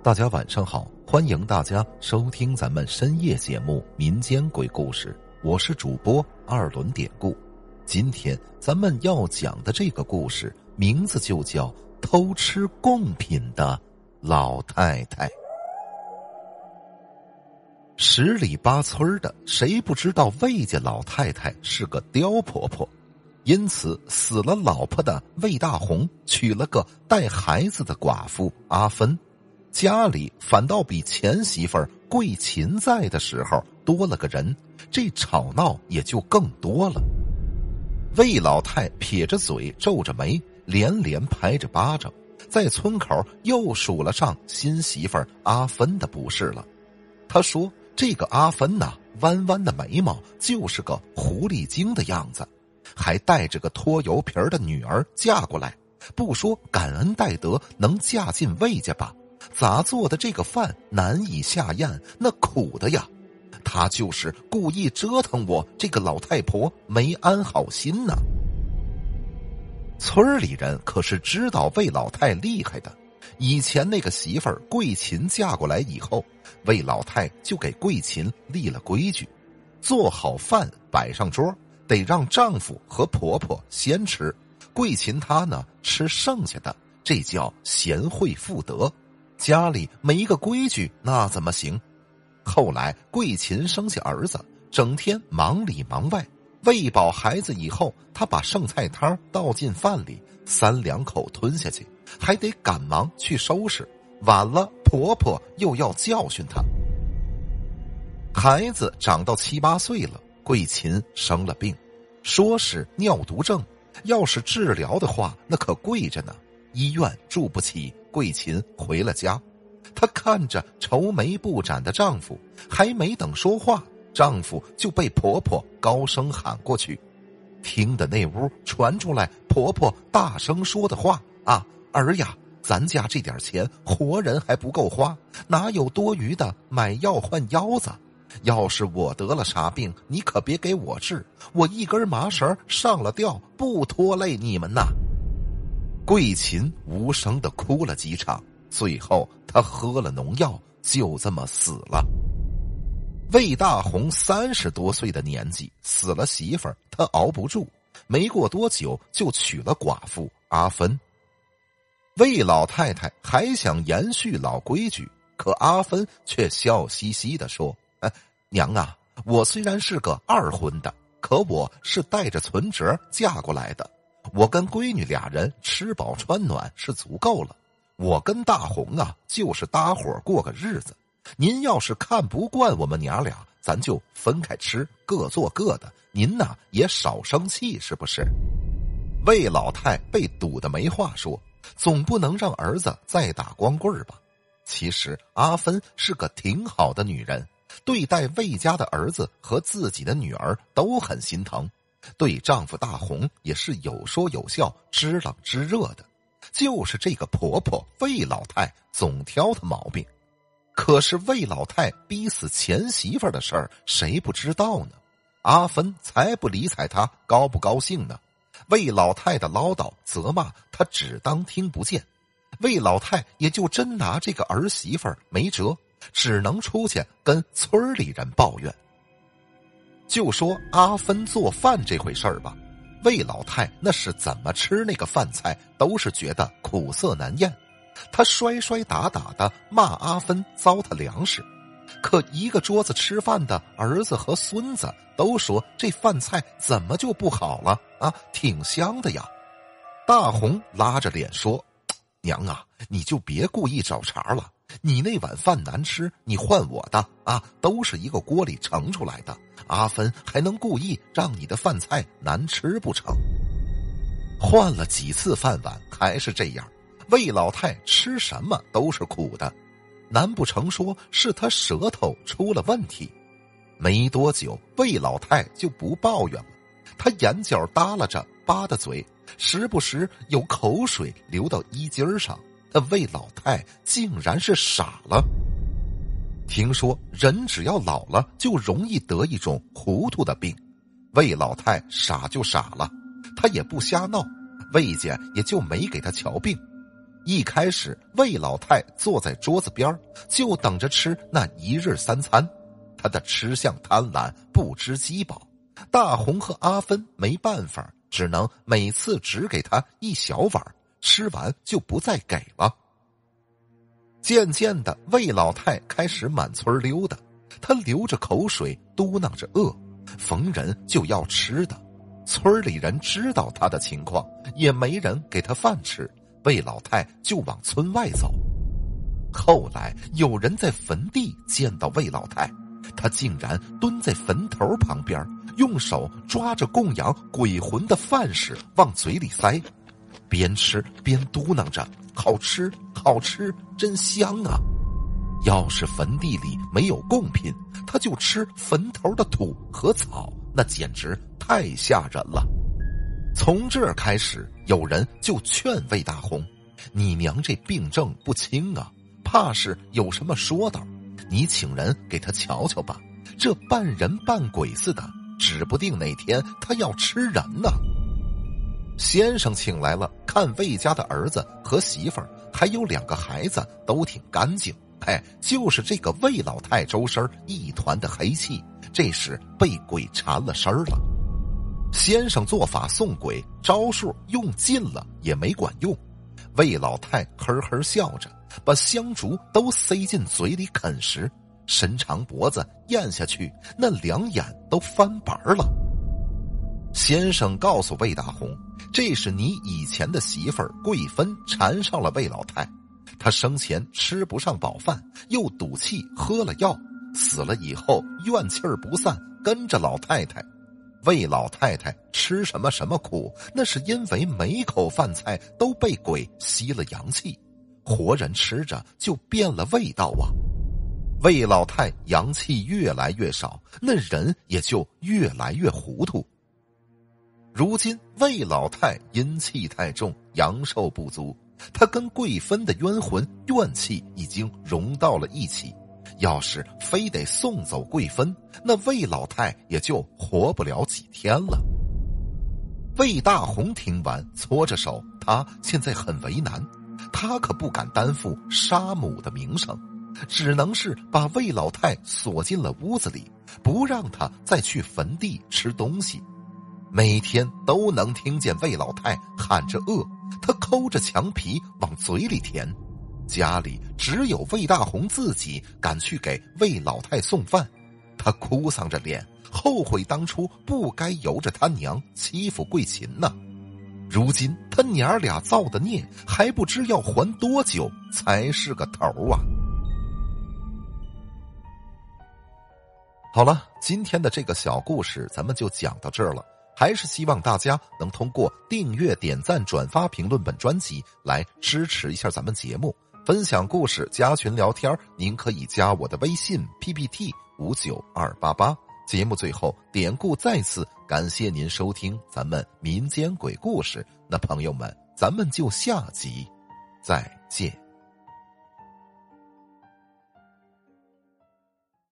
大家晚上好，欢迎大家收听咱们深夜节目《民间鬼故事》，我是主播二轮典故。今天咱们要讲的这个故事，名字就叫偷吃贡品的老太太。十里八村的，谁不知道魏家老太太是个刁婆婆？因此，死了老婆的魏大红娶了个带孩子的寡妇阿芬。家里反倒比前媳妇儿桂琴在的时候多了个人，这吵闹也就更多了。魏老太撇着嘴，皱着眉，连连拍着巴掌，在村口又数了上新媳妇儿阿芬的不是了。他说：“这个阿芬呐，弯弯的眉毛就是个狐狸精的样子，还带着个拖油瓶的女儿嫁过来，不说感恩戴德，能嫁进魏家吧？”咋做的这个饭难以下咽？那苦的呀！他就是故意折腾我这个老太婆，没安好心呢。村里人可是知道魏老太厉害的。以前那个媳妇儿桂琴嫁过来以后，魏老太就给桂琴立了规矩：做好饭摆上桌，得让丈夫和婆婆先吃，桂琴她呢吃剩下的，这叫贤惠妇德。家里没个规矩，那怎么行？后来桂琴生下儿子，整天忙里忙外，喂饱孩子以后，她把剩菜汤倒进饭里，三两口吞下去，还得赶忙去收拾，晚了婆婆又要教训她。孩子长到七八岁了，桂琴生了病，说是尿毒症，要是治疗的话，那可贵着呢，医院住不起。桂琴回了家，她看着愁眉不展的丈夫，还没等说话，丈夫就被婆婆高声喊过去，听的那屋传出来婆婆大声说的话：“啊，儿呀，咱家这点钱活人还不够花，哪有多余的买药换腰子？要是我得了啥病，你可别给我治，我一根麻绳上了吊，不拖累你们呐。”桂琴无声的哭了几场，最后她喝了农药，就这么死了。魏大红三十多岁的年纪死了媳妇儿，他熬不住，没过多久就娶了寡妇阿芬。魏老太太还想延续老规矩，可阿芬却笑嘻嘻的说：“哎，娘啊，我虽然是个二婚的，可我是带着存折嫁过来的。”我跟闺女俩人吃饱穿暖是足够了，我跟大红啊就是搭伙过个日子。您要是看不惯我们娘俩，咱就分开吃，各做各的。您呐也少生气，是不是？魏老太被堵得没话说，总不能让儿子再打光棍吧？其实阿芬是个挺好的女人，对待魏家的儿子和自己的女儿都很心疼。对丈夫大红也是有说有笑，知冷知热的，就是这个婆婆魏老太总挑她毛病。可是魏老太逼死前媳妇的事儿，谁不知道呢？阿芬才不理睬她高不高兴呢。魏老太的唠叨责骂，她只当听不见。魏老太也就真拿这个儿媳妇没辙，只能出去跟村里人抱怨。就说阿芬做饭这回事儿吧，魏老太那是怎么吃那个饭菜都是觉得苦涩难咽，他摔摔打打的骂阿芬糟蹋粮食，可一个桌子吃饭的儿子和孙子都说这饭菜怎么就不好了啊？挺香的呀！大红拉着脸说：“娘啊，你就别故意找茬了。”你那碗饭难吃，你换我的啊，都是一个锅里盛出来的。阿芬还能故意让你的饭菜难吃不成？换了几次饭碗还是这样，魏老太吃什么都是苦的，难不成说是他舌头出了问题？没多久，魏老太就不抱怨了，她眼角耷拉着，扒的嘴，时不时有口水流到衣襟上。那魏老太竟然是傻了。听说人只要老了，就容易得一种糊涂的病。魏老太傻就傻了，她也不瞎闹，魏家也就没给她瞧病。一开始，魏老太坐在桌子边就等着吃那一日三餐。他的吃相贪婪，不知饥饱。大红和阿芬没办法，只能每次只给他一小碗，吃完就不再给了。渐渐的，魏老太开始满村溜达，她流着口水，嘟囔着饿，逢人就要吃的。村里人知道他的情况，也没人给他饭吃。魏老太就往村外走。后来有人在坟地见到魏老太，他竟然蹲在坟头旁边，用手抓着供养鬼魂的饭食往嘴里塞，边吃边嘟囔着：“好吃，好吃，真香啊！”要是坟地里没有贡品，他就吃坟头的土和草，那简直……太吓人了！从这儿开始，有人就劝魏大红：“你娘这病症不轻啊，怕是有什么说道。你请人给他瞧瞧吧。这半人半鬼似的，指不定哪天他要吃人呢。”先生请来了，看魏家的儿子和媳妇儿，还有两个孩子都挺干净。哎，就是这个魏老太周身一团的黑气，这时被鬼缠了身了。先生做法送鬼，招数用尽了也没管用。魏老太呵呵笑着，把香烛都塞进嘴里啃食，伸长脖子咽下去，那两眼都翻白了。先生告诉魏大红：“这是你以前的媳妇儿桂芬缠上了魏老太，她生前吃不上饱饭，又赌气喝了药，死了以后怨气儿不散，跟着老太太。”魏老太太吃什么什么苦，那是因为每口饭菜都被鬼吸了阳气，活人吃着就变了味道啊。魏老太阳气越来越少，那人也就越来越糊涂。如今魏老太阴气太重，阳寿不足，她跟贵芬的冤魂怨气已经融到了一起。要是非得送走贵芬，那魏老太也就活不了几天了。魏大红听完，搓着手，他现在很为难，他可不敢担负杀母的名声，只能是把魏老太锁进了屋子里，不让他再去坟地吃东西。每天都能听见魏老太喊着饿，他抠着墙皮往嘴里填。家里只有魏大红自己敢去给魏老太送饭，他哭丧着脸，后悔当初不该由着他娘欺负桂琴呢。如今他娘俩造的孽，还不知要还多久才是个头啊！好了，今天的这个小故事咱们就讲到这儿了。还是希望大家能通过订阅、点赞、转发、评论本专辑来支持一下咱们节目。分享故事，加群聊天您可以加我的微信 PPT 五九二八八。节目最后，典故再次感谢您收听咱们民间鬼故事。那朋友们，咱们就下集再见。